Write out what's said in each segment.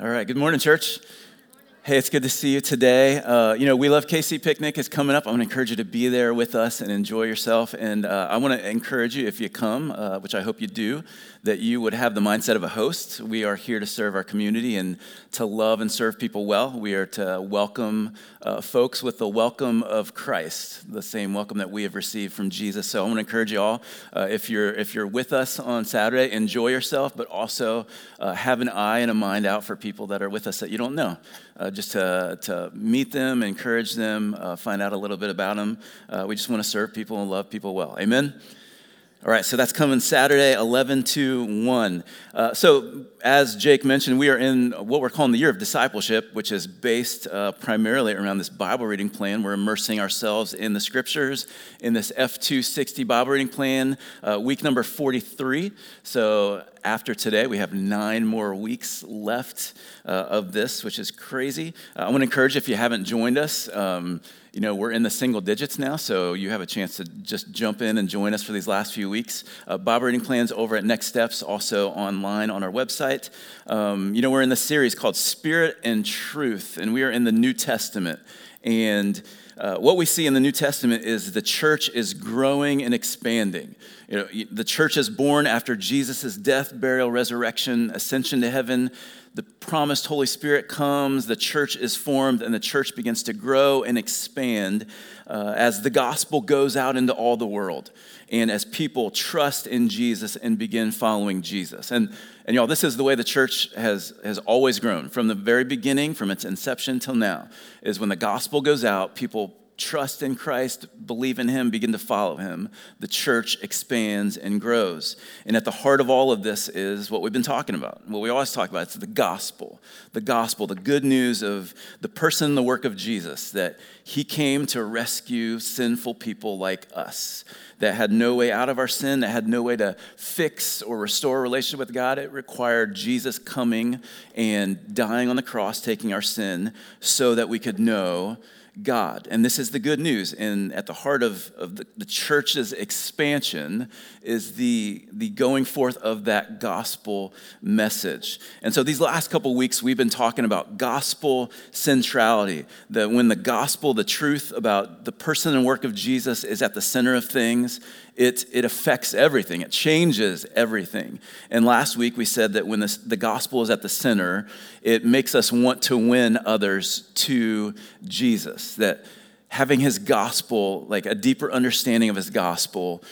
All right, good morning, church. Hey, it's good to see you today. Uh, you know, we love KC Picnic. It's coming up. I want to encourage you to be there with us and enjoy yourself. And uh, I want to encourage you, if you come, uh, which I hope you do, that you would have the mindset of a host. We are here to serve our community and to love and serve people well. We are to welcome uh, folks with the welcome of Christ, the same welcome that we have received from Jesus. So I want to encourage you all, uh, if you're if you're with us on Saturday, enjoy yourself, but also uh, have an eye and a mind out for people that are with us that you don't know uh, just to, to meet them, encourage them, uh, find out a little bit about them. Uh, we just want to serve people and love people well. Amen? All right, so that's coming Saturday, 11 to 1. Uh, so, as Jake mentioned, we are in what we're calling the year of discipleship, which is based uh, primarily around this Bible reading plan. We're immersing ourselves in the scriptures in this F260 Bible reading plan, uh, week number 43. So, after today, we have nine more weeks left uh, of this, which is crazy. Uh, I want to encourage if you haven't joined us, um, you know, we're in the single digits now, so you have a chance to just jump in and join us for these last few weeks. Uh, Bible reading plans over at Next Steps, also online on our website. Um, you know, we're in the series called Spirit and Truth, and we are in the New Testament. And uh, what we see in the New Testament is the church is growing and expanding. You know, the church is born after Jesus' death, burial, resurrection, ascension to heaven the promised Holy Spirit comes, the church is formed, and the church begins to grow and expand uh, as the gospel goes out into all the world and as people trust in Jesus and begin following Jesus. And, and y'all, this is the way the church has, has always grown from the very beginning, from its inception till now, is when the gospel goes out, people trust in Christ, believe in Him, begin to follow Him, the church expands and grows. And at the heart of all of this is what we've been talking about, what we always talk about it's the gospel. The gospel, the good news of the person the work of Jesus, that He came to rescue sinful people like us, that had no way out of our sin, that had no way to fix or restore a relationship with God. It required Jesus coming and dying on the cross, taking our sin, so that we could know God. And this is the good news. And at the heart of, of the, the, church's expansion is the, the going forth of that gospel message. And so these last couple weeks, we've been talking about gospel centrality. That when the gospel, the truth about the person and work of Jesus is at the center of things, it, it affects everything, it changes everything. And last week we said that when this, the gospel is at the center, it makes us want to win others to Jesus. That having his gospel, like a deeper understanding of his gospel,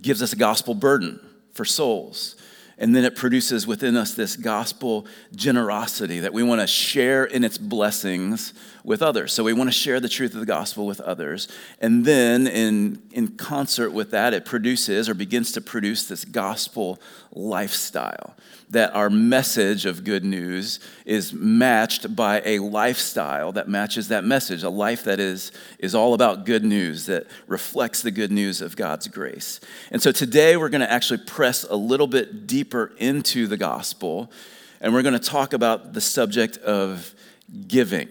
gives us a gospel burden for souls. And then it produces within us this gospel generosity that we want to share in its blessings with others. So we want to share the truth of the gospel with others. And then, in, in concert with that, it produces or begins to produce this gospel lifestyle. That our message of good news is matched by a lifestyle that matches that message, a life that is, is all about good news, that reflects the good news of God's grace. And so today we're going to actually press a little bit deeper into the gospel, and we're going to talk about the subject of giving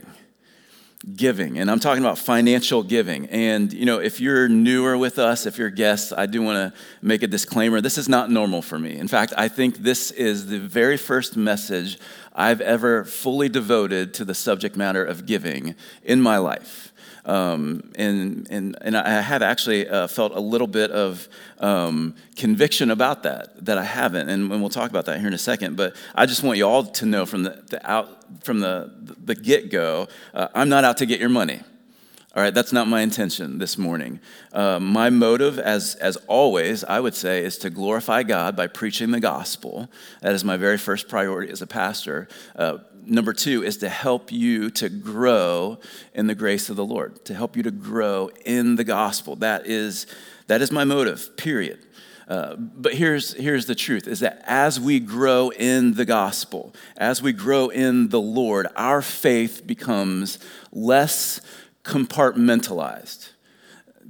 giving and i'm talking about financial giving. And you know if you're newer with us if you're guests i do want to make a disclaimer. This is not normal for me. In fact i think this is the very first message i've ever fully devoted to the subject matter of giving in my life um, and, and, and I have actually uh, felt a little bit of um, conviction about that, that I haven't. And, and, we'll talk about that here in a second. But I just want you all to know from the, the out, from the, the get go, uh, I'm not out to get your money. All right, that's not my intention this morning. Uh, my motive, as, as always, I would say, is to glorify God by preaching the gospel. That is my very first priority as a pastor. Uh, number two is to help you to grow in the grace of the Lord, to help you to grow in the gospel. That is, that is my motive, period. Uh, but here's, here's the truth is that as we grow in the gospel, as we grow in the Lord, our faith becomes less compartmentalized.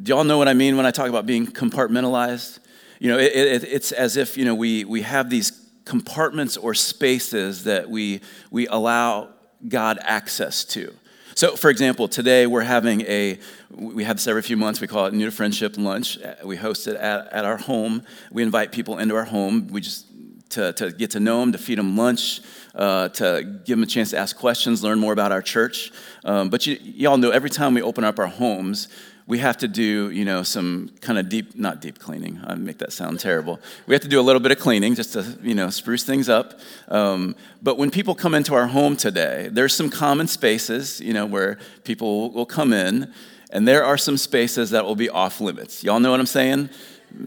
Do y'all know what I mean when I talk about being compartmentalized? You know, it, it, it's as if, you know, we, we have these compartments or spaces that we, we allow God access to. So, for example, today we're having a, we have this every few months, we call it New to Friendship Lunch. We host it at, at our home. We invite people into our home. We just to, to get to know them, to feed them lunch, uh, to give them a chance to ask questions, learn more about our church. Um, but you, y'all know every time we open up our homes, we have to do, you know, some kind of deep, not deep cleaning. I make that sound terrible. We have to do a little bit of cleaning just to, you know, spruce things up. Um, but when people come into our home today, there's some common spaces, you know, where people will come in, and there are some spaces that will be off limits. Y'all know what I'm saying?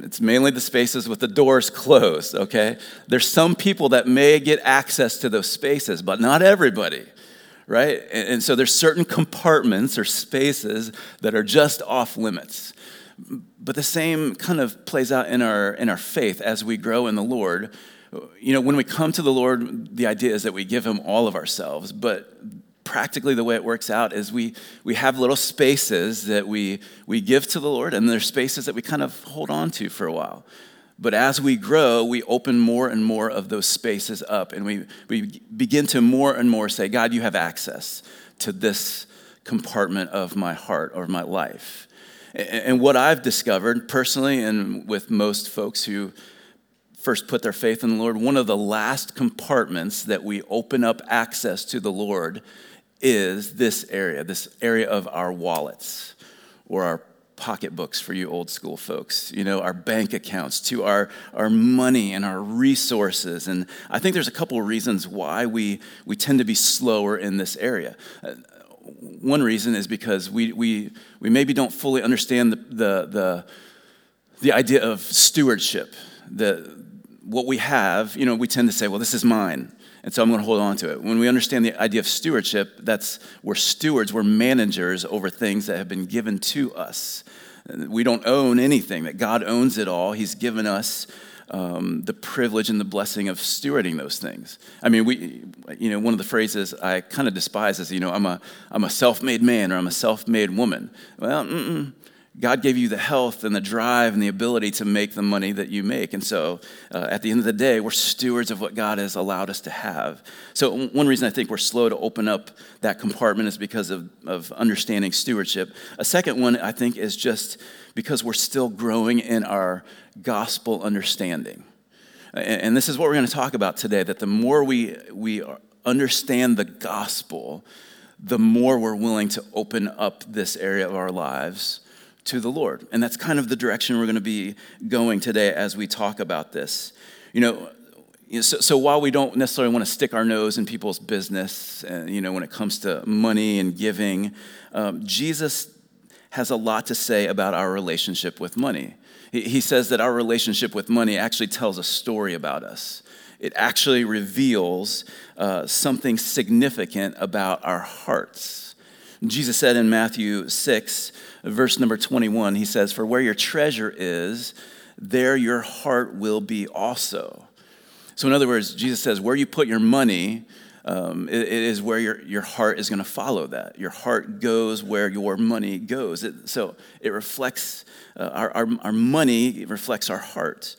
It's mainly the spaces with the doors closed, okay? There's some people that may get access to those spaces, but not everybody right? And, so there's certain compartments or spaces that are just off limits. But the same kind of plays out in our in our faith as we grow in the Lord. You know, when we come to the Lord, the idea is that we give him all of ourselves, but practically the way it works out is we we have little spaces that we we give to the Lord and there's spaces that we kind of hold on to for a while. But as we grow, we open more and more of those spaces up, and we, we begin to more and more say, God, you have access to this compartment of my heart or my life. And what I've discovered personally, and with most folks who first put their faith in the Lord, one of the last compartments that we open up access to the Lord is this area, this area of our wallets or our pocketbooks for you old school folks, you know, our bank accounts, to our, our money and our resources. And I think there's a couple of reasons why we, we tend to be slower in this area. Uh, one reason is because we, we, we maybe don't fully understand the, the, the, the idea of stewardship. The, what we have, you know, we tend to say, well, this is mine. And so I'm going to hold on to it. When we understand the idea of stewardship, that's we're stewards, we're managers over things that have been given to us. We don't own anything, that God owns it all. He's given us um, the privilege and the blessing of stewarding those things. I mean, we, you know, one of the phrases I kind of despise is, you know, I'm a, I'm a self made man or I'm a self made woman. Well. God gave you the health and the drive and the ability to make the money that you make. And so uh, at the end of the day, we're stewards of what God has allowed us to have. So, one reason I think we're slow to open up that compartment is because of, of understanding stewardship. A second one, I think, is just because we're still growing in our gospel understanding. And, and this is what we're going to talk about today that the more we, we understand the gospel, the more we're willing to open up this area of our lives to the Lord. And that's kind of the direction we're going to be going today as we talk about this. You know, so, so, while we don't necessarily want to stick our nose in people's business, and, you know, when it comes to money and giving, um, Jesus has a lot to say about our relationship with money. He, he says that our relationship with money actually tells a story about us. It actually reveals uh, something significant about our hearts. Jesus said in Matthew 6, verse number 21, he says, For where your treasure is, there your heart will be also. So, in other words, Jesus says, Where you put your money, um, it, it is where your, your heart is going to follow that. Your heart goes where your money goes. It, so it reflects, uh, our, our, our money reflects our heart.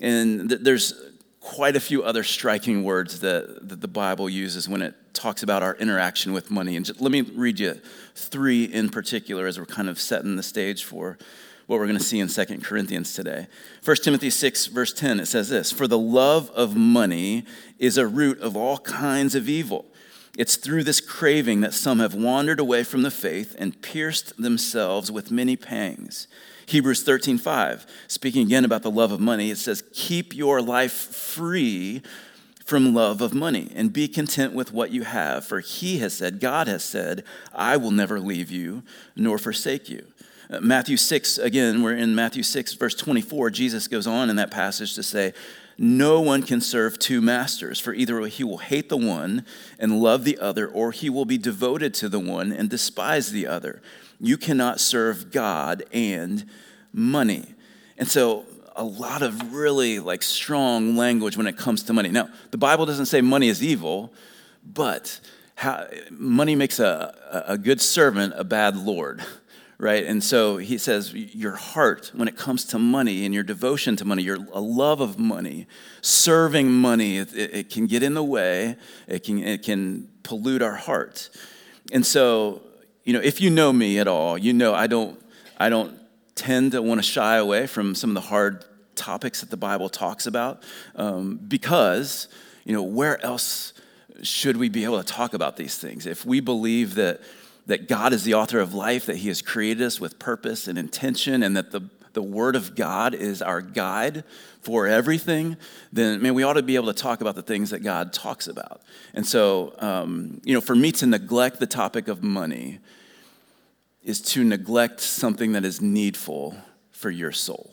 And th- there's quite a few other striking words that, that the Bible uses when it talks about our interaction with money. And just, let me read you three in particular as we're kind of setting the stage for what we're going to see in 2 Corinthians today. 1 Timothy 6, verse 10, it says this For the love of money is a root of all kinds of evil. It's through this craving that some have wandered away from the faith and pierced themselves with many pangs. Hebrews 13:5, speaking again about the love of money, it says, "Keep your life free from love of money and be content with what you have, for he has said, God has said, I will never leave you nor forsake you." Uh, Matthew 6, again, we're in Matthew 6, verse 24. Jesus goes on in that passage to say, No one can serve two masters, for either he will hate the one and love the other, or he will be devoted to the one and despise the other. You cannot serve God and money. And so a lot of really like strong language when it comes to money. Now, the Bible doesn't say money is evil, but how, money makes a, a good servant a bad Lord, right? And so he says your heart, when it comes to money and your devotion to money, your love of money, serving money, it, it can get in the way. It can it can pollute our heart. And so you know, if you know me at all, you know I don't, I don't tend to want to shy away from some of the hard topics that the Bible talks about um, because, you know, where else should we be able to talk about these things? If we believe that, that God is the author of life, that He has created us with purpose and intention, and that the, the Word of God is our guide for everything, then, man, we ought to be able to talk about the things that God talks about. And so, um, you know, for me to neglect the topic of money is to neglect something that is needful for your soul.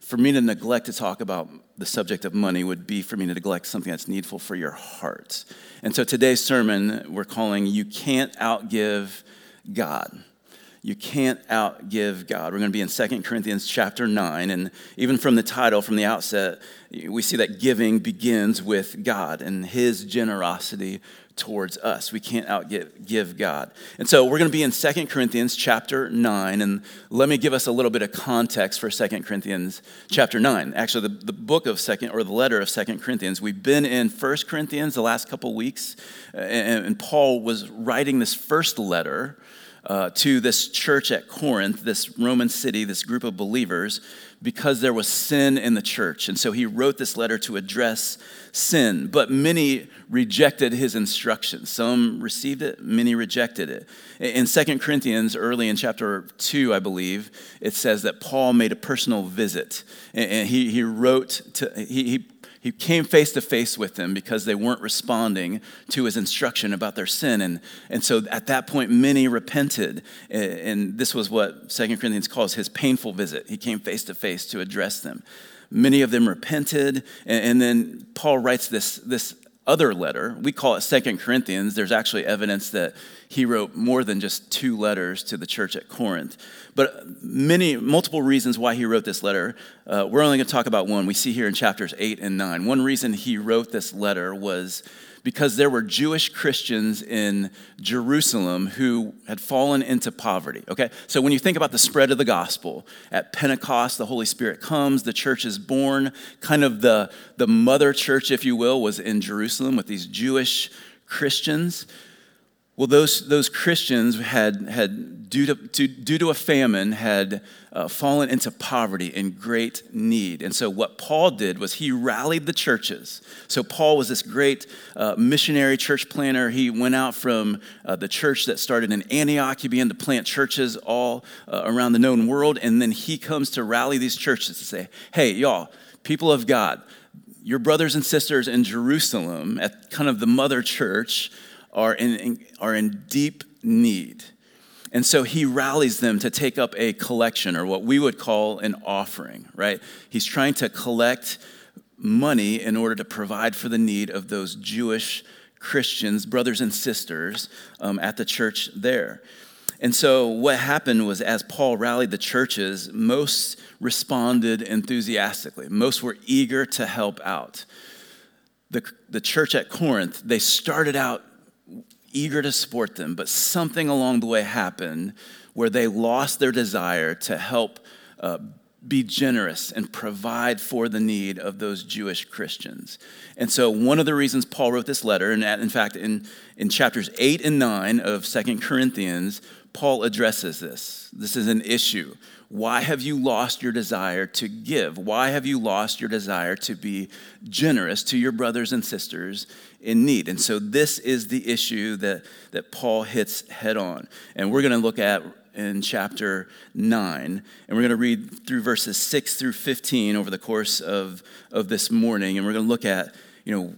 For me to neglect to talk about the subject of money would be for me to neglect something that's needful for your heart. And so today's sermon we're calling You Can't Outgive God. You can't outgive God. We're going to be in 2 Corinthians chapter 9. And even from the title, from the outset, we see that giving begins with God and his generosity towards us. We can't outgive God. And so we're going to be in 2 Corinthians chapter 9. And let me give us a little bit of context for 2 Corinthians chapter 9. Actually, the, the book of 2nd, or the letter of 2 Corinthians. We've been in 1 Corinthians the last couple weeks. And, and Paul was writing this first letter uh, to this church at Corinth, this Roman city, this group of believers, because there was sin in the church. And so he wrote this letter to address sin. But many rejected his instructions. Some received it, many rejected it. In Second Corinthians, early in chapter 2, I believe, it says that Paul made a personal visit. And he, he wrote to, he, he he came face to face with them because they weren't responding to his instruction about their sin. And, and so at that point, many repented. And this was what Second Corinthians calls his painful visit. He came face to face to address them. Many of them repented. And then Paul writes this, this other letter. We call it Second Corinthians. There's actually evidence that he wrote more than just two letters to the church at Corinth. But many, multiple reasons why he wrote this letter. Uh, we're only going to talk about one. We see here in chapters 8 and 9. One reason he wrote this letter was because there were Jewish Christians in Jerusalem who had fallen into poverty. Okay? So when you think about the spread of the gospel, at Pentecost, the Holy Spirit comes, the church is born. Kind of the, the mother church, if you will, was in Jerusalem with these Jewish Christians. Well, those, those Christians had, had due, to, to, due to a famine, had uh, fallen into poverty and great need. And so, what Paul did was he rallied the churches. So, Paul was this great uh, missionary church planner. He went out from uh, the church that started in Antioch. He began to plant churches all uh, around the known world. And then he comes to rally these churches to say, hey, y'all, people of God, your brothers and sisters in Jerusalem at kind of the mother church are in, are in deep need. And so he rallies them to take up a collection, or what we would call an offering, right? He's trying to collect money in order to provide for the need of those Jewish Christians, brothers and sisters um, at the church there. And so what happened was, as Paul rallied the churches, most responded enthusiastically, most were eager to help out. The, the church at Corinth, they started out eager to support them, but something along the way happened where they lost their desire to help uh, be generous and provide for the need of those Jewish Christians. And so, one of the reasons Paul wrote this letter, and in fact, in, in chapters 8 and 9 of Second Corinthians, Paul addresses this. This is an issue. Why have you lost your desire to give? Why have you lost your desire to be generous to your brothers and sisters in need? And so, this is the issue that, that Paul hits head on. And we're going to look at in chapter 9. And we're going to read through verses 6 through 15 over the course of, of this morning. And we're going to look at, you know,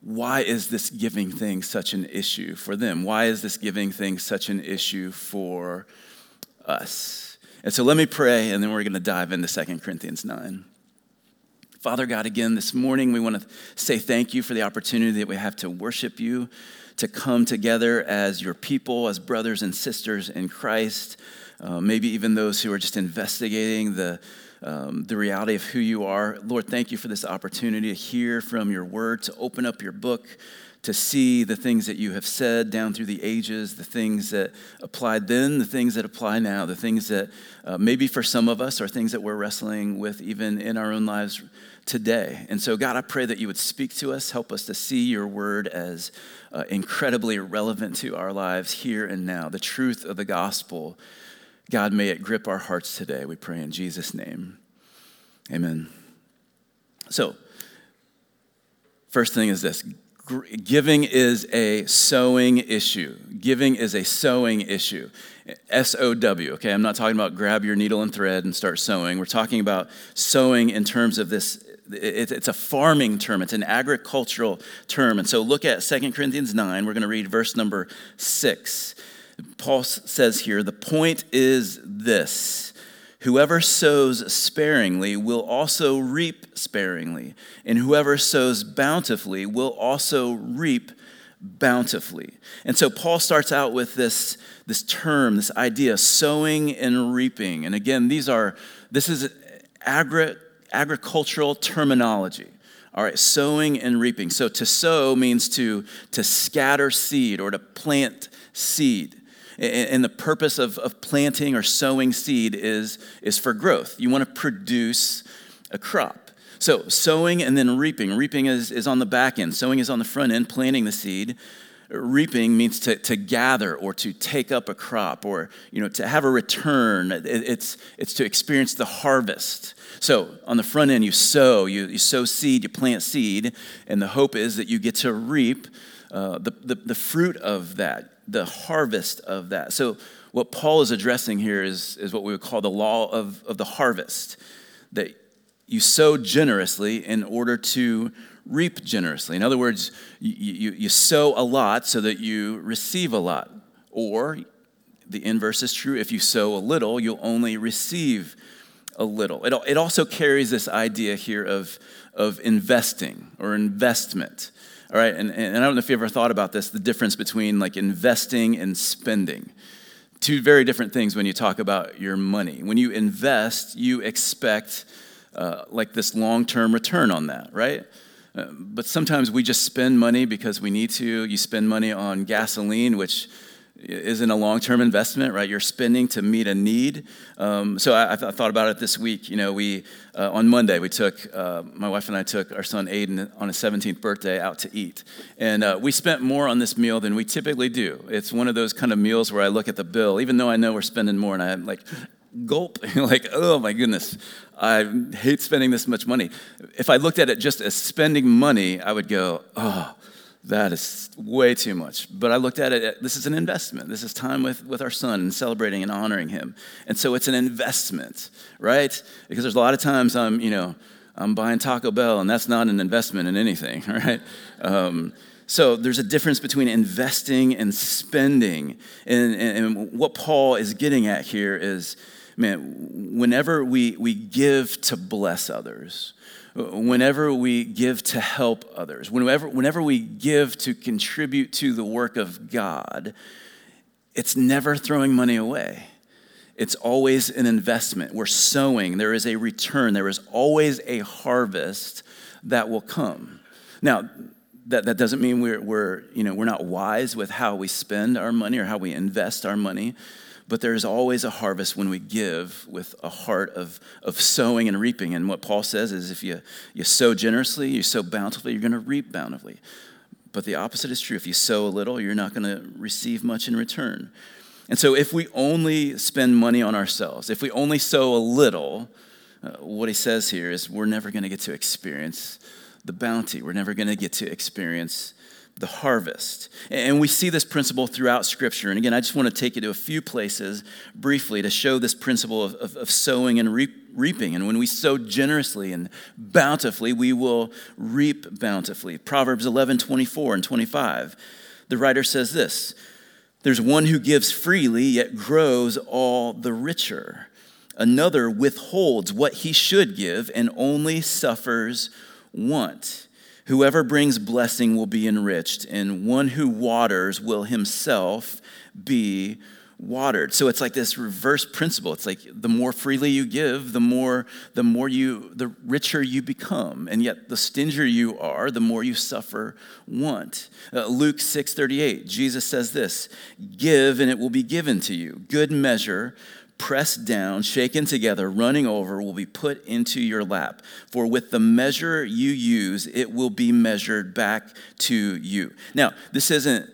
why is this giving thing such an issue for them? Why is this giving thing such an issue for us? And so let me pray, and then we're going to dive into 2 Corinthians 9. Father God, again, this morning we want to say thank you for the opportunity that we have to worship you, to come together as your people, as brothers and sisters in Christ, uh, maybe even those who are just investigating the, um, the reality of who you are. Lord, thank you for this opportunity to hear from your word, to open up your book to see the things that you have said down through the ages, the things that applied then, the things that apply now, the things that uh, maybe for some of us are things that we're wrestling with even in our own lives today. And so, God, I pray that you would speak to us, help us to see your word as uh, incredibly relevant to our lives here and now. The truth of the gospel, God, may it grip our hearts today. We pray in Jesus' name. Amen. So, first thing is this giving is a sowing issue. Giving is a sewing issue. S O W, okay? I'm not talking about grab your needle and thread and start sowing. We're talking about sowing in terms of this. It's a farming term, it's an agricultural term. And so look at 2 Corinthians 9. We're going to read verse number 6. Paul says here the point is this Whoever sows sparingly will also reap sparingly, and whoever sows bountifully will also reap bountifully. And so Paul starts out with this, this term, this idea, sowing and reaping. And again, these are, this is agri- agricultural terminology. All right, sowing and reaping. So to sow means to, to scatter seed or to plant seed. And the purpose of, of planting or sowing seed is, is for growth. You want to produce a crop. So, sowing and then reaping. Reaping is, is on the back end, sowing is on the front end, planting the seed. Reaping means to, to gather or to take up a crop or you know, to have a return. It, it's, it's to experience the harvest. So, on the front end, you sow, you, you sow seed, you plant seed, and the hope is that you get to reap uh, the, the, the fruit of that the harvest of that. So, what Paul is addressing here is, is what we would call the law of, of the harvest that you sow generously in order to reap generously. In other words, you, you, you sow a lot so that you receive a lot. Or the inverse is true if you sow a little, you'll only receive a little. It, it also carries this idea here of, of investing or investment. All right, and, and I don't know if you ever thought about this the difference between like investing and spending. Two very different things when you talk about your money. When you invest, you expect uh, like this long term return on that, right? Uh, but sometimes we just spend money because we need to. You spend money on gasoline, which isn't a long-term investment, right? You're spending to meet a need. Um, so I, I, thought about it this week. You know, we uh, on Monday we took uh, my wife and I took our son Aiden on his 17th birthday out to eat, and uh, we spent more on this meal than we typically do. It's one of those kind of meals where I look at the bill, even though I know we're spending more, and I'm like, gulp, like, oh my goodness, I hate spending this much money. If I looked at it just as spending money, I would go, oh that is way too much. But I looked at it, this is an investment. This is time with, with our son and celebrating and honoring him. And so it's an investment, right? Because there's a lot of times I'm, you know, I'm buying Taco Bell and that's not an investment in anything, right? Um, so there's a difference between investing and spending. And, and, and what Paul is getting at here is, man, whenever we, we give to bless others, whenever we give to help others, whenever, whenever we give to contribute to the work of God, it's never throwing money away. It's always an investment. We're sowing, there is a return, there is always a harvest that will come. Now, that, that doesn't mean we're, we're, you know, we're not wise with how we spend our money or how we invest our money but there's always a harvest when we give with a heart of, of sowing and reaping. And what Paul says is if you, you sow generously, you sow bountifully, you're going to reap bountifully. But the opposite is true. If you sow a little, you're not going to receive much in return. And so if we only spend money on ourselves, if we only sow a little, uh, what he says here is we're never going to get to experience the bounty. We're never going to get to experience the harvest. And we see this principle throughout Scripture. And again, I just want to take you to a few places briefly to show this principle of, of, of sowing and reap, reaping. And when we sow generously and bountifully, we will reap bountifully. Proverbs 11 24 and 25. The writer says this There's one who gives freely, yet grows all the richer. Another withholds what he should give and only suffers want. Whoever brings blessing will be enriched, and one who waters will himself be watered. So it's like this reverse principle. It's like the more freely you give, the more the more you the richer you become, and yet the stingier you are, the more you suffer want. Uh, Luke 6:38, Jesus says this, "Give and it will be given to you. Good measure, pressed down, shaken together, running over, will be put into your lap. For with the measure you use, it will be measured back to you. Now, this isn't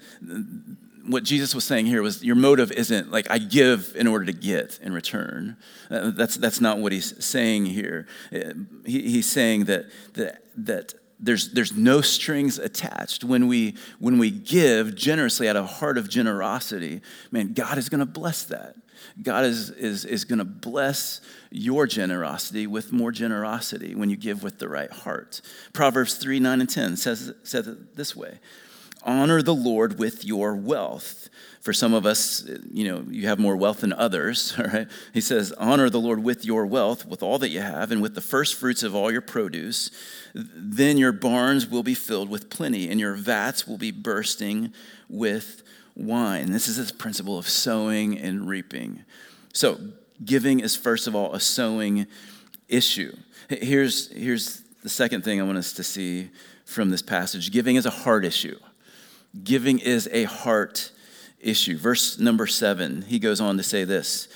what Jesus was saying here was your motive isn't like I give in order to get in return. Uh, that's, that's not what he's saying here. Uh, he, he's saying that, that, that there's, there's no strings attached. When we, when we give generously out of a heart of generosity, man, God is going to bless that. God is, is, is going to bless your generosity with more generosity when you give with the right heart. Proverbs 3 9 and 10 says, says it this way Honor the Lord with your wealth. For some of us, you know, you have more wealth than others, all right? He says, Honor the Lord with your wealth, with all that you have, and with the first fruits of all your produce. Then your barns will be filled with plenty, and your vats will be bursting with wine. This is this principle of sowing and reaping. So, giving is first of all a sowing issue. Here's, here's the second thing I want us to see from this passage giving is a heart issue. Giving is a heart issue. Verse number seven, he goes on to say this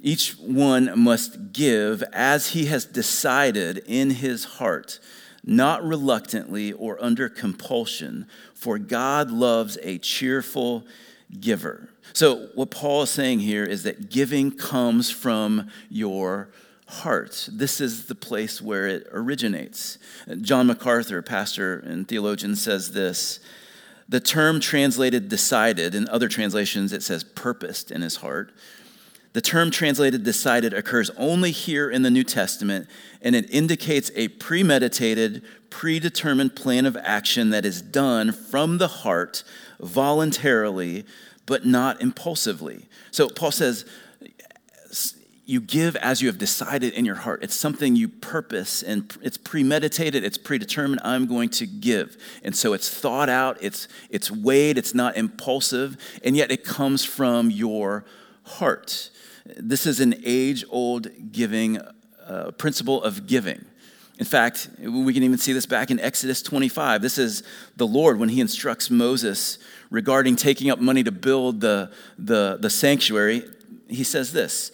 Each one must give as he has decided in his heart, not reluctantly or under compulsion, for God loves a cheerful giver. So, what Paul is saying here is that giving comes from your heart. This is the place where it originates. John MacArthur, pastor and theologian, says this The term translated decided, in other translations it says purposed in his heart. The term translated decided occurs only here in the New Testament, and it indicates a premeditated, predetermined plan of action that is done from the heart voluntarily, but not impulsively. So Paul says, you give as you have decided in your heart. It's something you purpose and it's premeditated, it's predetermined. I'm going to give. And so it's thought out, it's, it's weighed, it's not impulsive, and yet it comes from your heart. This is an age old giving uh, principle of giving. In fact, we can even see this back in Exodus 25. This is the Lord when he instructs Moses regarding taking up money to build the, the, the sanctuary. He says this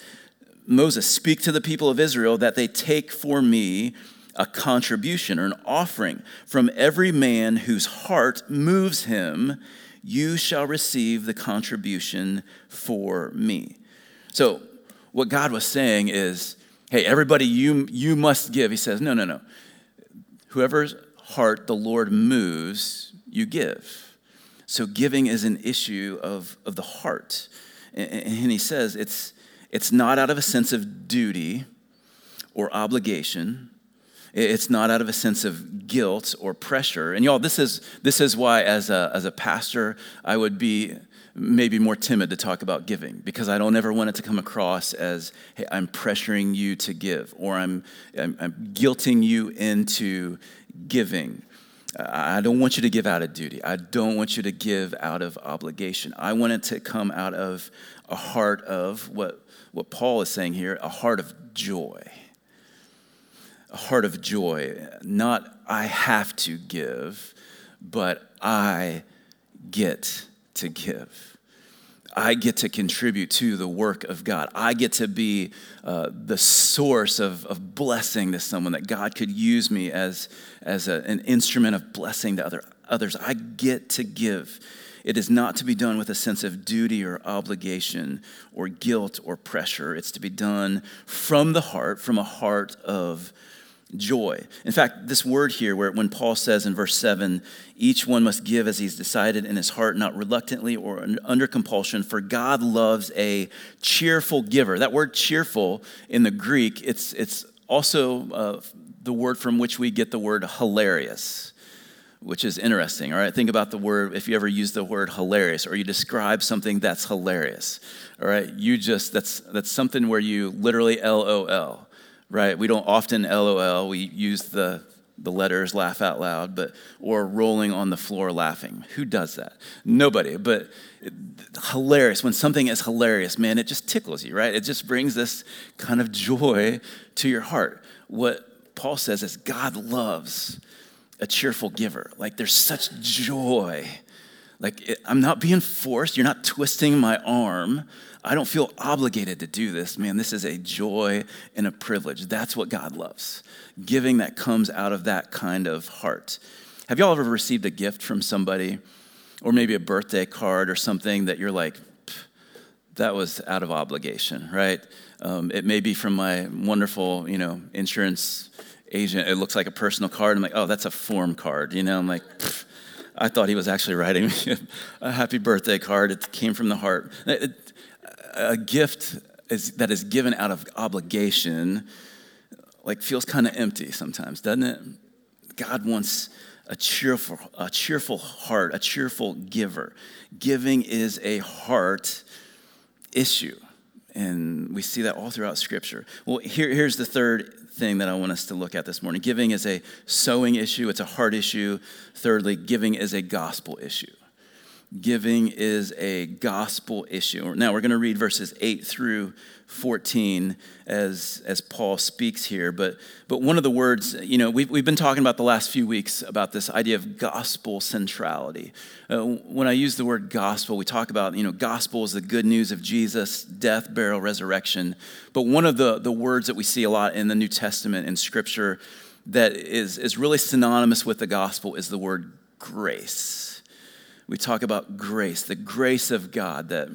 Moses, speak to the people of Israel that they take for me a contribution or an offering from every man whose heart moves him. You shall receive the contribution for me. So, what God was saying is, hey, everybody, you, you must give. He says, no, no, no. Whoever's heart the Lord moves, you give. So, giving is an issue of, of the heart. And, he says it's, it's not out of a sense of duty or obligation. It's not out of a sense of guilt or pressure. And y'all, this is, this is why, as a, as a pastor, I would be maybe more timid to talk about giving because I don't ever want it to come across as, hey, I'm pressuring you to give or I'm, I'm, I'm guilting you into giving. I don't want you to give out of duty. I don't want you to give out of obligation. I want it to come out of a heart of what, what Paul is saying here a heart of joy. A heart of joy. Not I have to give, but I get to give. I get to contribute to the work of God. I get to be uh, the source of, of blessing to someone, that God could use me as, as a, an instrument of blessing to other, others. I get to give. It is not to be done with a sense of duty or obligation or guilt or pressure. It's to be done from the heart, from a heart of joy. In fact, this word here, where when Paul says in verse 7, each one must give as he's decided in his heart, not reluctantly or under compulsion, for God loves a cheerful giver. That word cheerful in the Greek, it's, it's also uh, the word from which we get the word hilarious. Which is interesting, all right? Think about the word, if you ever use the word hilarious or you describe something that's hilarious, all right? You just, that's, that's something where you literally LOL right? We don't often LOL. We use the the letters laugh out loud, but or rolling on the floor laughing. Who does that? Nobody. But hilarious when something is hilarious, man, it just tickles you, right? It just brings this kind of joy to your heart. What Paul says is God loves a cheerful giver. Like there's such joy. Like it, I'm not being forced. You're not twisting my arm. I don't feel obligated to do this. Man, this is a joy and a privilege. That's what God loves. Giving that comes out of that kind of heart. Have y'all ever received a gift from somebody or maybe a birthday card or something that you're like, that was out of obligation, right? Um, it may be from my wonderful, you know, insurance agent. It looks like a personal card. I'm like, oh, that's a form card. You know, I'm like, I thought he was actually writing me a happy birthday card. It came from the heart. A gift is, that is given out of obligation, like feels kind of empty sometimes, doesn't it? God wants a cheerful, a cheerful heart, a cheerful giver. Giving is a heart issue. And we see that all throughout Scripture. Well, here, here's the third thing that I want us to look at this morning giving is a sowing issue, it's a heart issue. Thirdly, giving is a gospel issue giving is a gospel issue. Now we're going to read verses 8 through 14 as, as Paul speaks here. But, but one of the words, you know, we've, we've been talking about the last few weeks about this idea of gospel centrality. Uh, when I use the word gospel, we talk about, you know, gospel is the good news of Jesus, death, burial, resurrection. But one of the, the words that we see a lot in the New Testament in Scripture that is, is really synonymous with the gospel is the word grace we talk about grace, the grace of God, that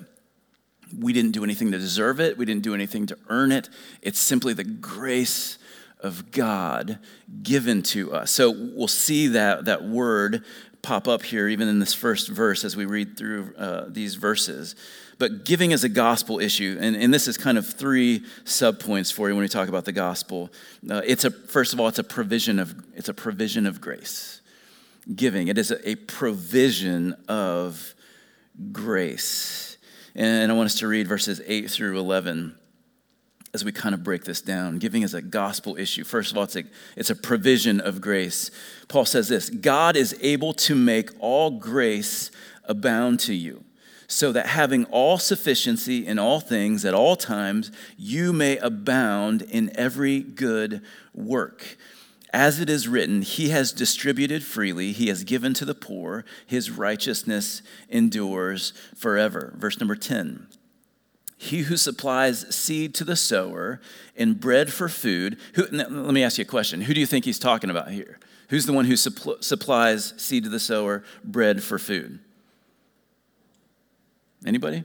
we didn't do anything to deserve it, we didn't do anything to earn it. It's simply the grace of God given to us. So we'll see that, that word pop up here, even in this first verse as we read through uh, these verses. But giving is a gospel issue, and, and this is kind of three subpoints for you when we talk about the gospel. Uh, it's a first of all, it's a provision of it's a provision of grace giving, it is a provision of grace. And I want us to read verses 8 through 11 as we kind of break this down. Giving is a gospel issue. First of all, it's a, it's a provision of grace. Paul says this God is able to make all grace abound to you, so that having all sufficiency in all things at all times, you may abound in every good work. As it is written, He has distributed freely, He has given to the poor, His righteousness endures forever. Verse number 10. He who supplies seed to the sower and bread for food. Who, let me ask you a question. Who do you think he's talking about here? Who's the one who suppl- supplies seed to the sower, bread for food? Anybody?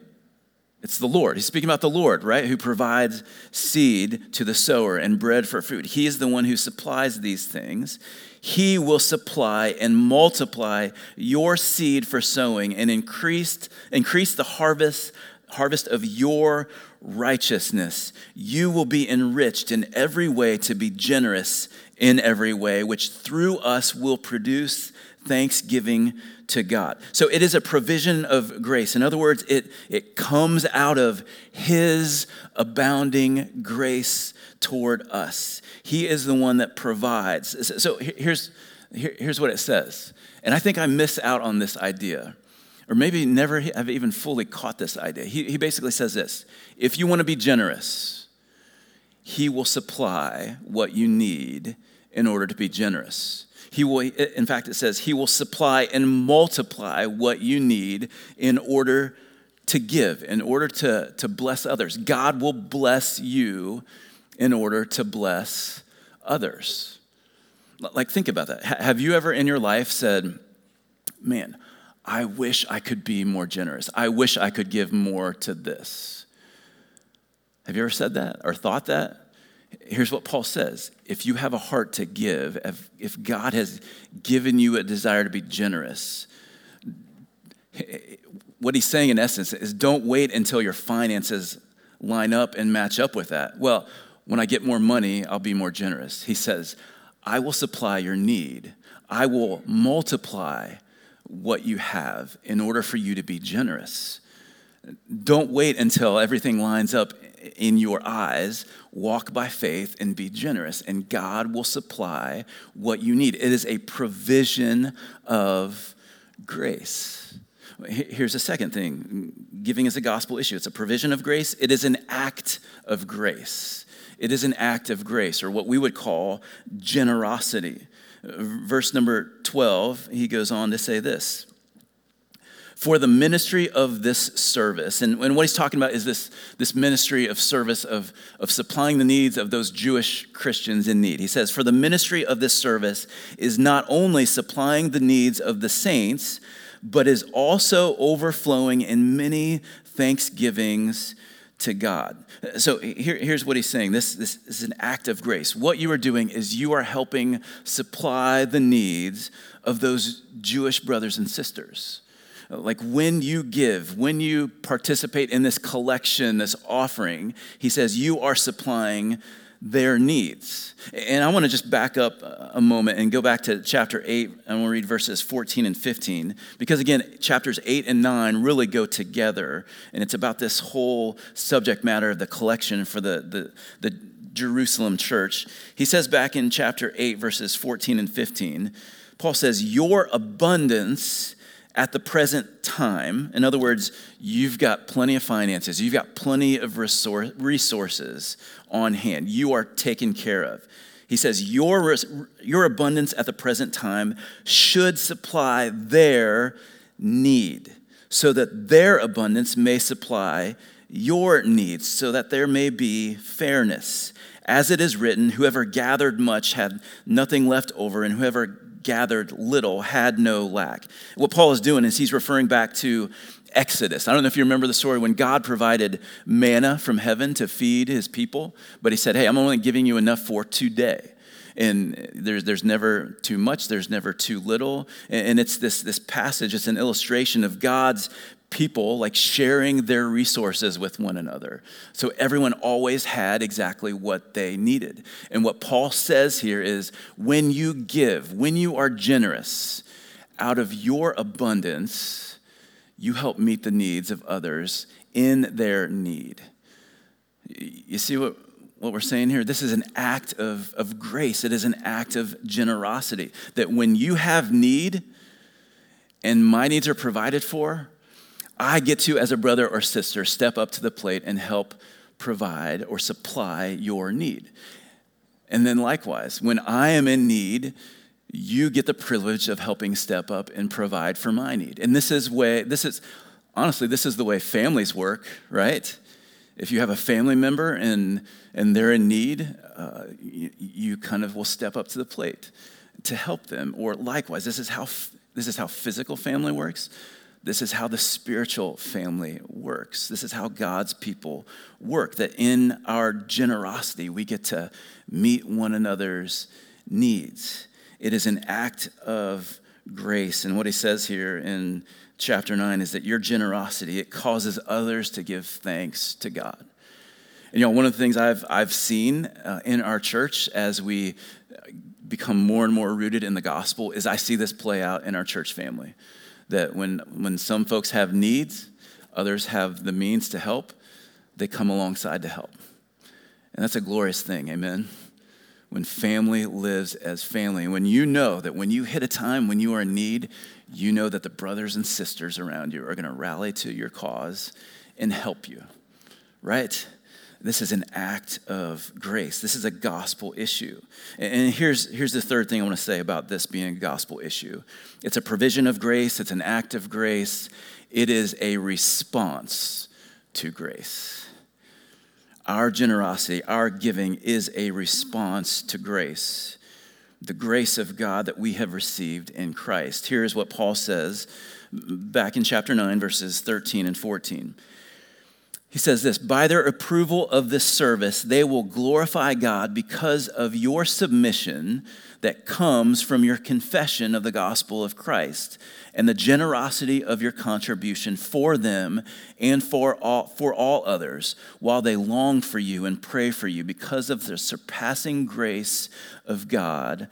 It's the Lord. He's speaking about the Lord, right? Who provides seed to the sower and bread for food. He is the one who supplies these things. He will supply and multiply your seed for sowing and increase, increase the harvest, harvest of your righteousness. You will be enriched in every way to be generous in every way, which through us will produce thanksgiving to God. So it is a provision of grace. In other words, it, it comes out of His abounding grace toward us. He is the one that provides. So here's, here's what it says. And I think I miss out on this idea, or maybe never have even fully caught this idea. He, he basically says this if you want to be generous, He will supply what you need in order to be generous. He will, in fact, it says, He will supply and multiply what you need in order to give, in order to, to bless others. God will bless you in order to bless others. Like, think about that. Have you ever in your life said, Man, I wish I could be more generous. I wish I could give more to this. Have you ever said that or thought that? Here's what Paul says if you have a heart to give, if, if God has given you a desire to be generous, what he's saying in essence is don't wait until your finances line up and match up with that. Well, when I get more money, I'll be more generous. He says, I will supply your need, I will multiply what you have in order for you to be generous. Don't wait until everything lines up in your eyes, walk by faith and be generous, and God will supply what you need. It is a provision of grace. Here's a second thing giving is a gospel issue. It's a provision of grace, it is an act of grace. It is an act of grace, or what we would call generosity. Verse number 12, he goes on to say this for the ministry of this service. And, and what he's talking about is this, this ministry of service of, of supplying the needs of those Jewish Christians in need. He says, For the ministry of this service is not only supplying the needs of the saints, but is also overflowing in many thanksgivings to God. So here, here's what he's saying this, this is an act of grace. What you are doing is you are helping supply the needs of those Jewish brothers and sisters. Like when you give, when you participate in this collection, this offering, he says you are supplying their needs. And I want to just back up a moment and go back to chapter 8. and we'll read verses 14 and 15. Because again, chapters 8 and 9 really go together. And it's about this whole subject matter of the collection for the, the, the Jerusalem church. He says back in chapter 8, verses 14 and 15, Paul says, Your abundance at the present time. In other words, you've got plenty of finances, you've got plenty of resources on hand. You are taken care of. He says, your, your abundance at the present time should supply their need, so that their abundance may supply your needs, so that there may be fairness. As it is written, whoever gathered much had nothing left over, and whoever gathered little had no lack. What Paul is doing is he's referring back to Exodus. I don't know if you remember the story when God provided manna from heaven to feed his people, but he said, Hey, I'm only giving you enough for today. And there's, there's never too much, there's never too little. And it's this, this passage, it's an illustration of God's people like sharing their resources with one another. So everyone always had exactly what they needed. And what Paul says here is when you give, when you are generous, out of your abundance, you help meet the needs of others in their need. You see what, what we're saying here? This is an act of, of grace, it is an act of generosity. That when you have need and my needs are provided for, I get to, as a brother or sister, step up to the plate and help provide or supply your need. And then likewise, when I am in need, you get the privilege of helping step up and provide for my need. And this is way this is honestly this is the way families work, right? If you have a family member and and they're in need, uh, you, you, kind of will step up to the plate to help them. Or likewise, this is how this is how physical family works. This is how the spiritual family works. This is how God's people work. That in our generosity, we get to meet one another's needs. It is an act of grace. And what he says here in chapter 9 is that your generosity, it causes others to give thanks to God. And you know, one of the things I've, I've seen uh, in our church as we become more and more rooted in the gospel is I see this play out in our church family that when, when some folks have needs, others have the means to help, they come alongside to help. And that's a glorious thing, amen? When family lives as family. And when you know that when you hit a time when you are in need, you know that the brothers and sisters around you are to rally to your cause and help you, right? This is an act of grace. This is a gospel issue. And here's, here's the third thing I want to say about this being a gospel issue it's a provision of grace, it's an act of grace, it is a response to grace. Our generosity, our giving is a response to grace, the grace of God that we have received in Christ. Here's what Paul says back in chapter 9, verses 13 and 14. He says this By their approval of this service, they will glorify God because of your submission that comes from your confession of the gospel of Christ and the generosity of your contribution for them and for all, for all others while they long for you and pray for you because of the surpassing grace of God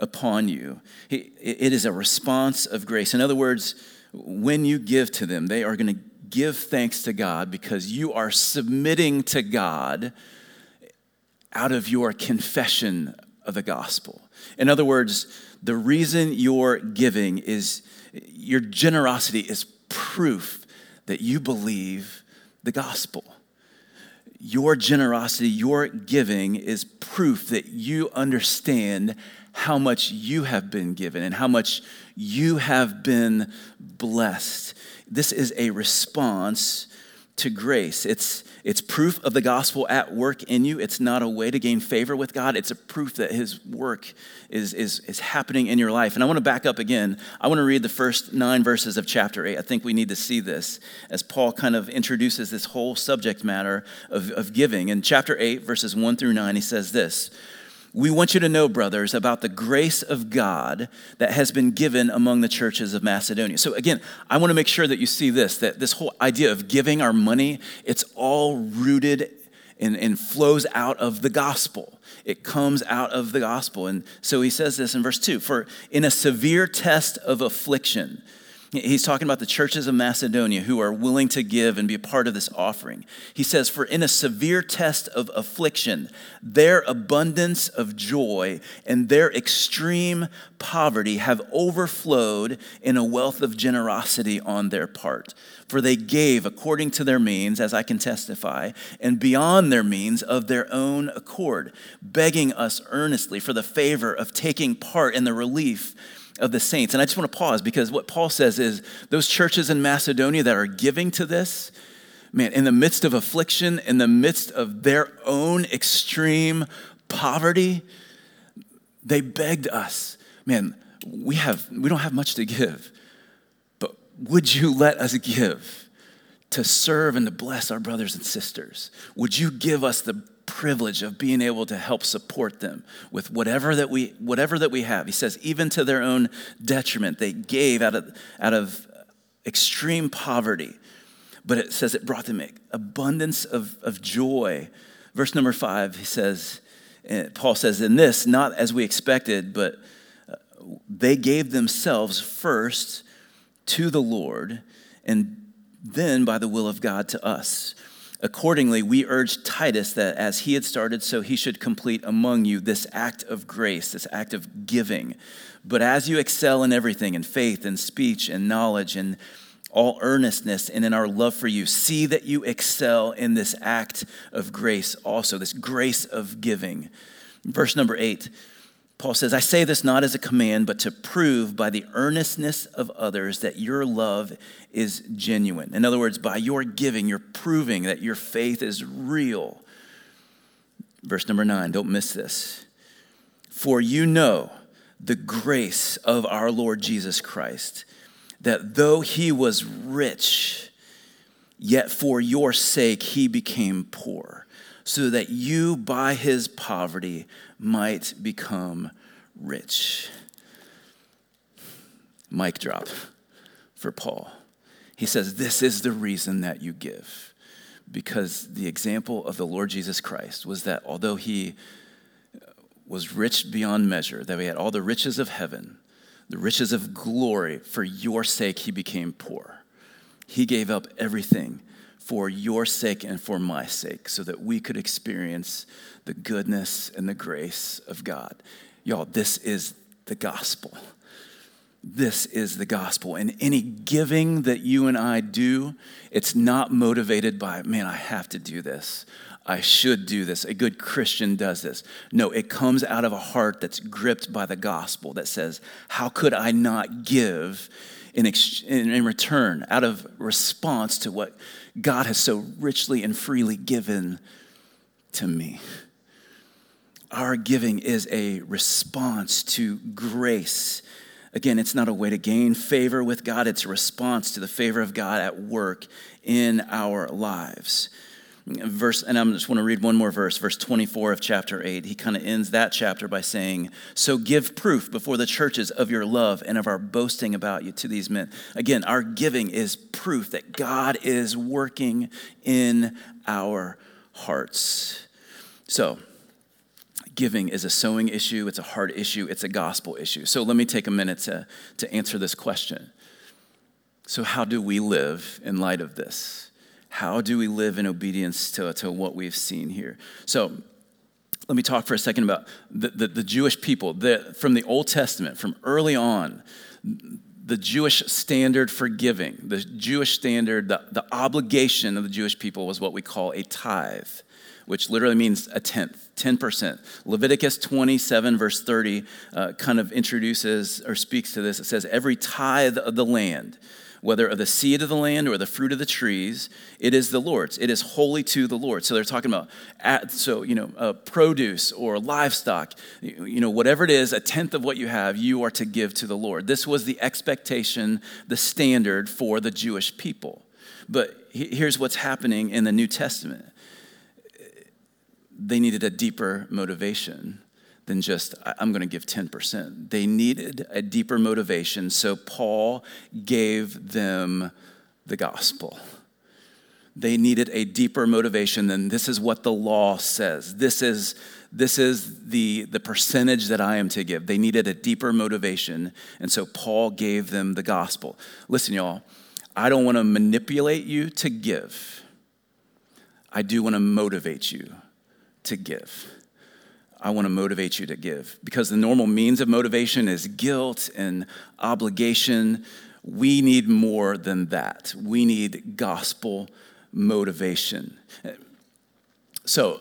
upon you. It is a response of grace. In other words, when you give to them, they are going to give thanks to God because you are submitting to God out of your confession of the gospel. In other words, the reason you're giving is your generosity is proof that you believe the gospel. Your generosity, your giving is proof that you understand how much you have been given and how much you have been blessed. This is a response to grace. It's, it's proof of the gospel at work in you. It's not a way to gain favor with God. It's a proof that his work is, is, is happening in your life. And I want to back up again. I want to read the first nine verses of chapter 8. I think we need to see this as Paul kind of introduces this whole subject matter of, of giving. In chapter 8, verses 1 through 9, he says this we want you to know, brothers, about the grace of God that has been given among the churches of Macedonia. So, again, I want to make sure that you see this that this whole idea of giving our money, it's all rooted and, and flows out of the gospel. It comes out of the gospel. And so he says this in verse 2 For in a severe test of affliction, He's talking about the churches of Macedonia who are willing to give and be a part of this offering. He says, For in a severe test of affliction, their abundance of joy and their extreme poverty have overflowed in a wealth of generosity on their part. For they gave according to their means, as I can testify, and beyond their means of their own accord, begging us earnestly for the favor of taking part in the relief of the saints. And I just want to pause because what Paul says is those churches in Macedonia that are giving to this, man, in the midst of affliction, in the midst of their own extreme poverty, they begged us, man, we have we don't have much to give, but would you let us give to serve and to bless our brothers and sisters? Would you give us the privilege of being able to help support them with whatever that we whatever that we have. He says even to their own detriment they gave out of out of extreme poverty. But it says it brought them abundance of, of joy. Verse number five, he says, eh, Paul says, in this, not as we expected, but uh, they gave themselves first to the Lord and then by the will of God to us. Accordingly, we urge Titus that as he had started, so he should complete among you this act of grace, this act of giving. But as you excel in everything, in faith and speech and knowledge and all earnestness and in our love for you, see that you excel in this act of grace also, this grace of giving. Verse number eight Paul says, I say this not as a command, but to prove by the earnestness of others that your love is genuine. In other words, by your giving, you're proving that your faith is real. Verse number nine, don't miss this. For you know the grace of our Lord Jesus Christ, that though he was rich, yet for your sake he became poor so that you by his poverty might become rich. Mic drop for Paul. He says, This is the reason that you give. Because the example of the Lord Jesus Christ was that although he was rich beyond measure, that he had all the riches of heaven, the riches of glory, for your sake he became poor. He gave up everything for your sake and for my sake, so that we could experience the goodness and the grace of God. Y'all, this is the gospel. This is the gospel. And any giving that you and I do, it's not motivated by, man, I have to do this. I should do this. A good Christian does this. No, it comes out of a heart that's gripped by the gospel that says, How could I not give in, ex- in return, out of response to what God has so richly and freely given to me. Our giving is a response to grace. Again, it's not a way to gain favor with God, it's a response to the favor of God at work in our lives verse and i just want to read one more verse verse 24 of chapter 8 he kind of ends that chapter by saying so give proof before the churches of your love and of our boasting about you to these men. Again our giving is proof that god is working in our hearts. So giving is a sowing issue it's a heart issue it's a gospel issue. So let me take a minute to, to answer this question. So how do we live in light of this how do we live in obedience to, to what we've seen here? So, let me talk for a second about the, the, the Jewish people. The, from the Old Testament, from early on, the Jewish standard for giving, the Jewish standard, the, the obligation of the Jewish people was what we call a tithe, which literally means a tenth, 10%. Leviticus 27, verse 30, uh, kind of introduces or speaks to this. It says, Every tithe of the land whether of the seed of the land or the fruit of the trees, it is the Lord's. It is holy to the Lord. So they're talking about, so, you know, uh, produce or livestock, you know, whatever it is, a tenth of what you have, you are to give to the Lord. This was the expectation, the standard for the Jewish people. But here's what's happening in the New Testament they needed a deeper motivation than just, I'm going to give 10%. They needed a deeper motivation, so Paul gave them the gospel. They needed a deeper motivation than this is what the law says. This is, this is the, the percentage that I am to give. They needed a deeper motivation, and so Paul gave them the gospel. Listen, y'all, I don't want to manipulate you to give, I do want to motivate you to give. I want to motivate you to give. Because the normal means of motivation is guilt and obligation. We need more than that. We need gospel motivation. So,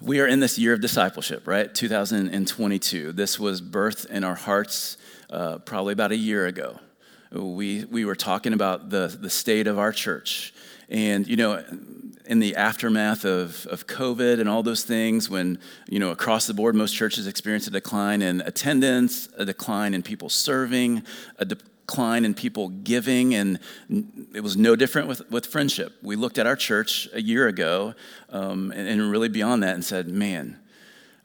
we are in this year of discipleship, right? 2022. This was birthed in our hearts uh, probably about a year ago. We, we were talking about the, the state of our church. And, you know, in the aftermath of, of COVID and all those things, when, you know, across the board, most churches experienced a decline in attendance, a decline in people serving, a decline in people giving, and it was no different with, with friendship. We looked at our church a year ago um, and, and, really beyond that and said, man,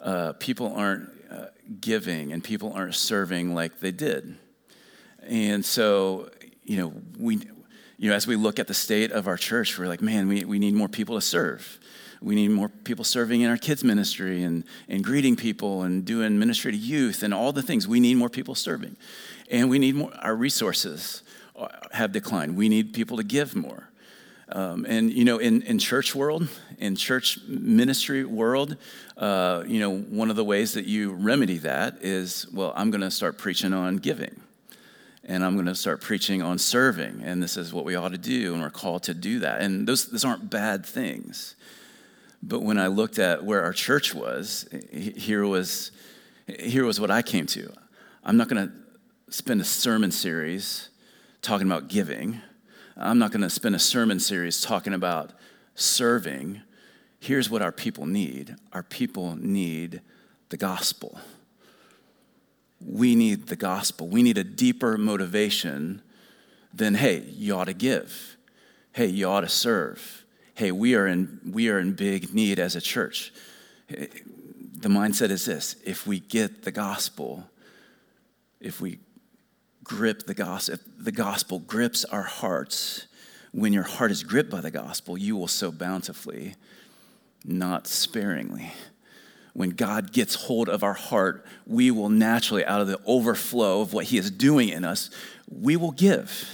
uh, people aren't uh, giving and people aren't serving like they did. And so, you know, we, you know, as we look at the state of our church, we're like, man, we, we need more people to serve. We need more people serving in our kids' ministry and, and greeting people and doing ministry to youth and all the things. We need more people serving. And we need more, our resources have declined. We need people to give more. Um, and, you know, in, in church world, in church ministry world, uh, you know, one of the ways that you remedy that is, well, I'm going to start preaching on giving and I'm going to start preaching on serving, and this is what we ought to do, and we're called to do that. And those, those aren't bad things. But when I looked at where our church was, here was, here was what I came to. I'm not going to spend a sermon series talking about giving. I'm not going to spend a sermon series talking about serving. Here's what our people need our people need the gospel we need the gospel. We need a deeper motivation than, hey, you ought to give. Hey, you ought to serve. Hey, we are in, we are in big need as a church. The mindset is this if we get the gospel, if we grip the gospel, if the gospel grips our hearts, when your heart is gripped by the gospel, you will sow bountifully, not sparingly when God gets hold of our heart, we will naturally, out of the overflow of what He is doing in us, we will give.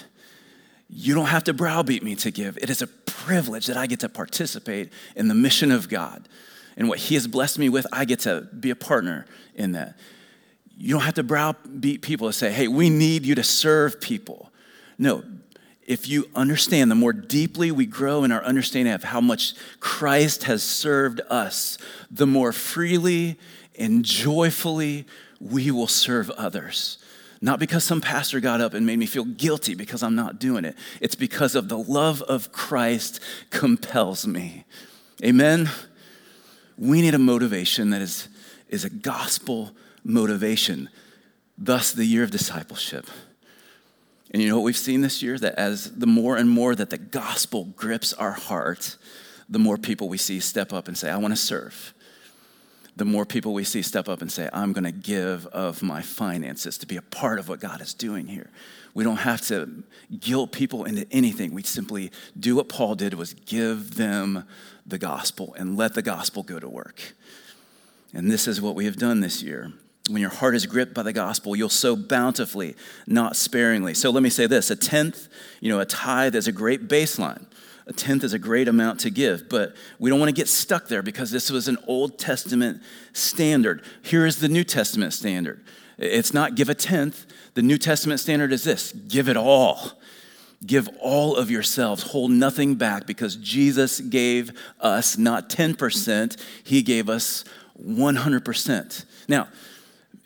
You don't have to browbeat me to give. It is a privilege that I get to participate in the mission of God. And what He has blessed me with, I get to be a partner in that. You don't have to browbeat people to say, hey, we need you to serve people. No, if you understand, the more deeply we grow in our understanding of how much Christ has served us, the more freely and joyfully we will serve others. Not because some pastor got up and made me feel guilty because I'm not doing it. It's because of the love of Christ compels me. Amen? We need a motivation that is, is a gospel motivation. Thus, the year of discipleship. And you know what we've seen this year? That as the more and more that the gospel grips our heart, the more people we see step up and say, I want to serve. The more people we see step up and say, I'm going to give of my finances to be a part of what God is doing here. We don't have to guilt people into anything. We simply do what Paul did was give them the gospel and let the gospel go to work. And this is what we have done this year. When your heart is gripped by the gospel, you'll sow bountifully, not sparingly. So let me say this a tenth, you know, a tithe is a great baseline. A tenth is a great amount to give, but we don't want to get stuck there because this was an Old Testament standard. Here is the New Testament standard. It's not give a tenth. The New Testament standard is this give it all. Give all of yourselves, hold nothing back because Jesus gave us not 10%, He gave us 100%. Now,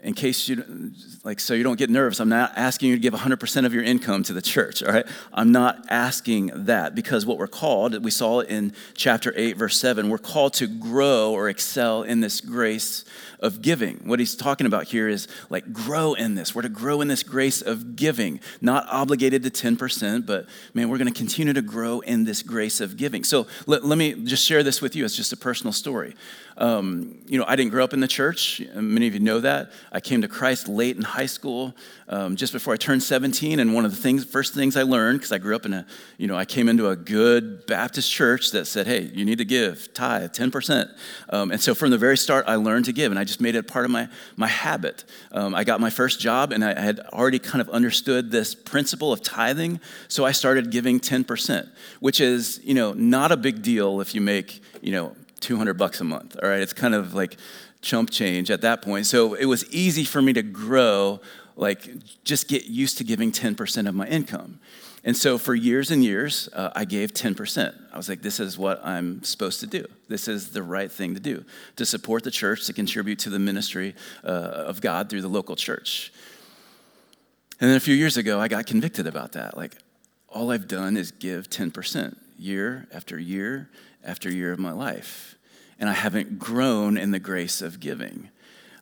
in case you like so you don't get nervous i'm not asking you to give 100% of your income to the church all right? I'm not asking that because what we're called we saw it in chapter 8 verse 7 we're called to grow or excel in this grace of giving. What he's talking about here is like grow in this. We're to grow in this grace of giving not obligated to 10% but man we're going to continue to grow in this grace of giving. So let, let me just share this with you as just a personal story um, you know, I didn't grow up in the church. Many of you know that. I came to Christ late in high school, um, just before I turned 17. And one of the things, first things I learned, because I grew up in a, you know, I came into a good Baptist church that said, hey, you need to give tithe, 10%. Um, and so from the very start, I learned to give, and I just made it part of my, my habit. Um, I got my first job, and I had already kind of understood this principle of tithing. So I started giving 10%, which is, you know, not a big deal if you make, you know, 200 bucks a month. All right, it's kind of like chump change at that point. So it was easy for me to grow, like just get used to giving 10% of my income. And so for years and years, uh, I gave 10%. I was like, this is what I'm supposed to do. This is the right thing to do to support the church, to contribute to the ministry uh, of God through the local church. And then a few years ago, I got convicted about that. Like, all I've done is give 10% year after year after year of my life. And I haven't grown in the grace of giving.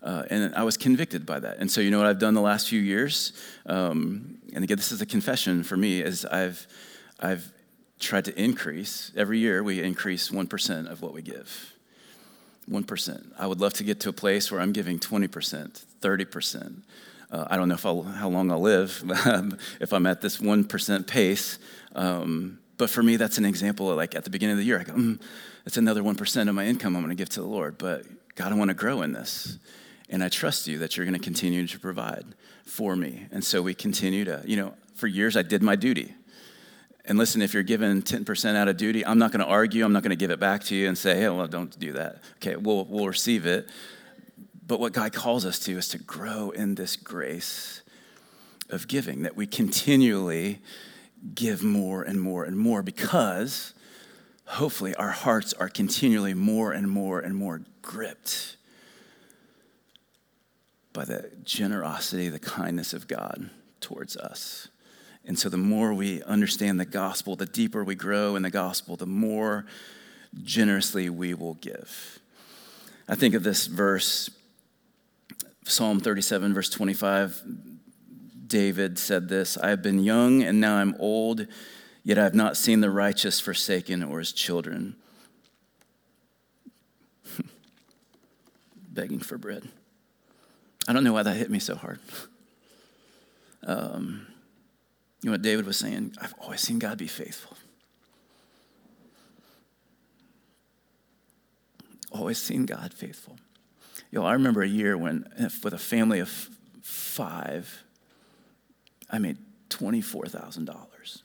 Uh, and I was convicted by that. And so, you know what I've done the last few years? Um, and again, this is a confession for me, is I've, I've tried to increase. Every year, we increase 1% of what we give. 1%. I would love to get to a place where I'm giving 20%, 30%. Uh, I don't know if I'll, how long I'll live if I'm at this 1% pace. Um, but for me, that's an example of like at the beginning of the year, I go, mm, that's another 1% of my income I'm going to give to the Lord. But God, I want to grow in this. And I trust you that you're going to continue to provide for me. And so we continue to, you know, for years I did my duty. And listen, if you're given 10% out of duty, I'm not going to argue. I'm not going to give it back to you and say, hey, well, don't do that. Okay, we'll, we'll receive it. But what God calls us to is to grow in this grace of giving, that we continually give more and more and more because hopefully our hearts are continually more and more and more gripped by the generosity, the kindness of God towards us. And so the more we understand the gospel, the deeper we grow in the gospel, the more generously we will give. I think of this verse, Psalm 37, verse 25 David said this I have been young and now I'm old, yet I have not seen the righteous forsaken or his children begging for bread. I don't know why that hit me so hard. Um, you know what David was saying? I've always seen God be faithful. Always seen God faithful. Yo, I remember a year when, with a family of five, I made $24,000.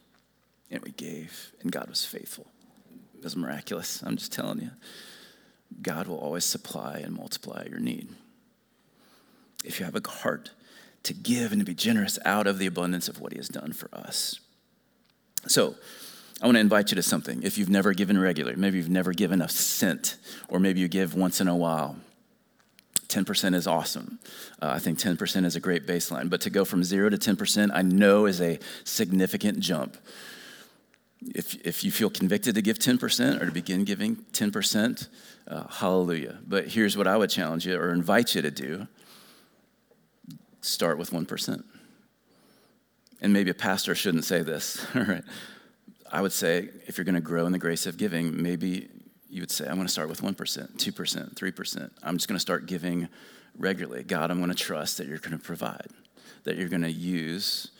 And we gave, and God was faithful. It was miraculous. I'm just telling you. God will always supply and multiply your need. If you have a heart to give and to be generous out of the abundance of what He has done for us. So, I want to invite you to something. If you've never given regularly, maybe you've never given a cent, or maybe you give once in a while, 10% is awesome. Uh, I think 10% is a great baseline. But to go from zero to 10%, I know is a significant jump. If, if you feel convicted to give 10% or to begin giving 10%, uh, hallelujah. But here's what I would challenge you or invite you to do start with 1%. And maybe a pastor shouldn't say this, all right? I would say if you're going to grow in the grace of giving, maybe you would say, I'm going to start with 1%, 2%, 3%. I'm just going to start giving regularly. God, I'm going to trust that you're going to provide, that you're going to use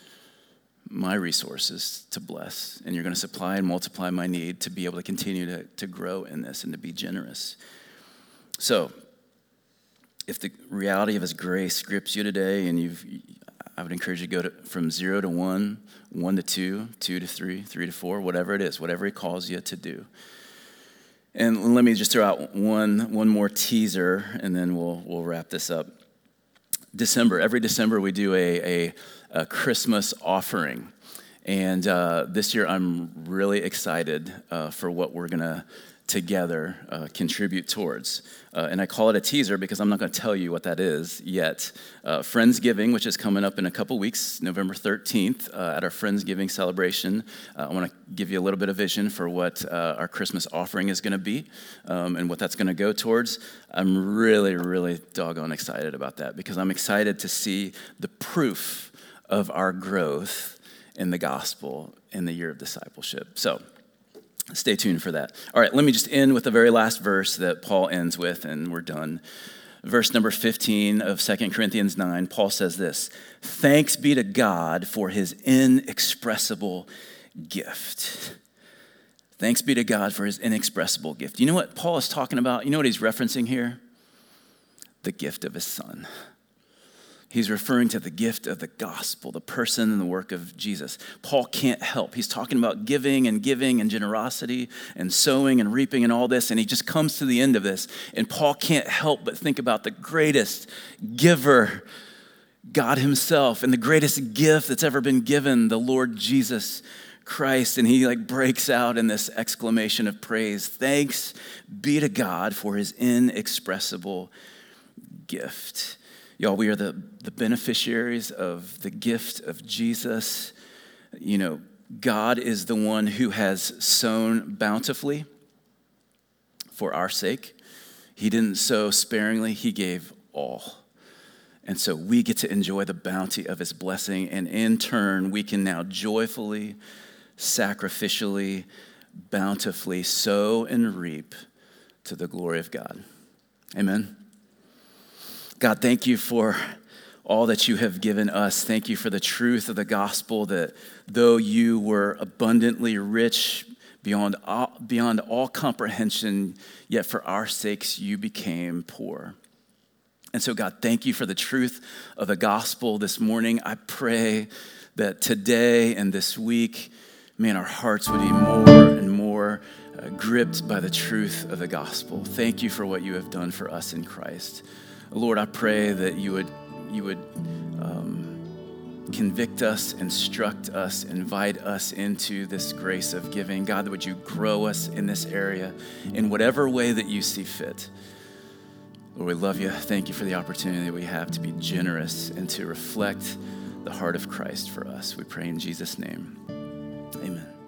my resources to bless, and you're going to supply and multiply my need to be able to continue to, to grow in this and to be generous. So, if the reality of His grace grips you today, and you've, I would encourage you to go to, from zero to one, one to two, two to three, three to four, whatever it is, whatever He calls you to do. And let me just throw out one, one more teaser, and then we'll, we'll wrap this up. December, every December, we do a, a, a Christmas offering. And uh, this year, I'm really excited uh, for what we're going to together uh, contribute towards. Uh, and I call it a teaser because I'm not going to tell you what that is yet. Uh, Friendsgiving, which is coming up in a couple weeks, November 13th, uh, at our Friendsgiving celebration. Uh, I want to give you a little bit of vision for what uh, our Christmas offering is going to be um, and what that's going to go towards. I'm really, really doggone excited about that because I'm excited to see the proof of our growth in the gospel in the year of discipleship. So, Stay tuned for that. All right, let me just end with the very last verse that Paul ends with, and we're done. Verse number 15 of 2 Corinthians 9, Paul says this Thanks be to God for his inexpressible gift. Thanks be to God for his inexpressible gift. You know what Paul is talking about? You know what he's referencing here? The gift of his son. He's referring to the gift of the gospel, the person and the work of Jesus. Paul can't help. He's talking about giving and giving and generosity and sowing and reaping and all this, and he just comes to the end of this. And Paul can't help but think about the greatest giver, God Himself, and the greatest gift that's ever been given, the Lord Jesus Christ. And he like breaks out in this exclamation of praise Thanks be to God for His inexpressible gift. Y'all, we are the, the beneficiaries of the gift of Jesus. You know, God is the one who has sown bountifully for our sake. He didn't sow sparingly, He gave all. And so we get to enjoy the bounty of His blessing, and in turn, we can now joyfully, sacrificially, bountifully sow and reap to the glory of God. Amen. God, thank you for all that you have given us. Thank you for the truth of the gospel that though you were abundantly rich beyond all, beyond all comprehension, yet for our sakes you became poor. And so, God, thank you for the truth of the gospel this morning. I pray that today and this week, man, our hearts would be more and more uh, gripped by the truth of the gospel. Thank you for what you have done for us in Christ. Lord, I pray that you would, you would um, convict us, instruct us, invite us into this grace of giving. God, would you grow us in this area in whatever way that you see fit? Lord, we love you. Thank you for the opportunity that we have to be generous and to reflect the heart of Christ for us. We pray in Jesus' name. Amen.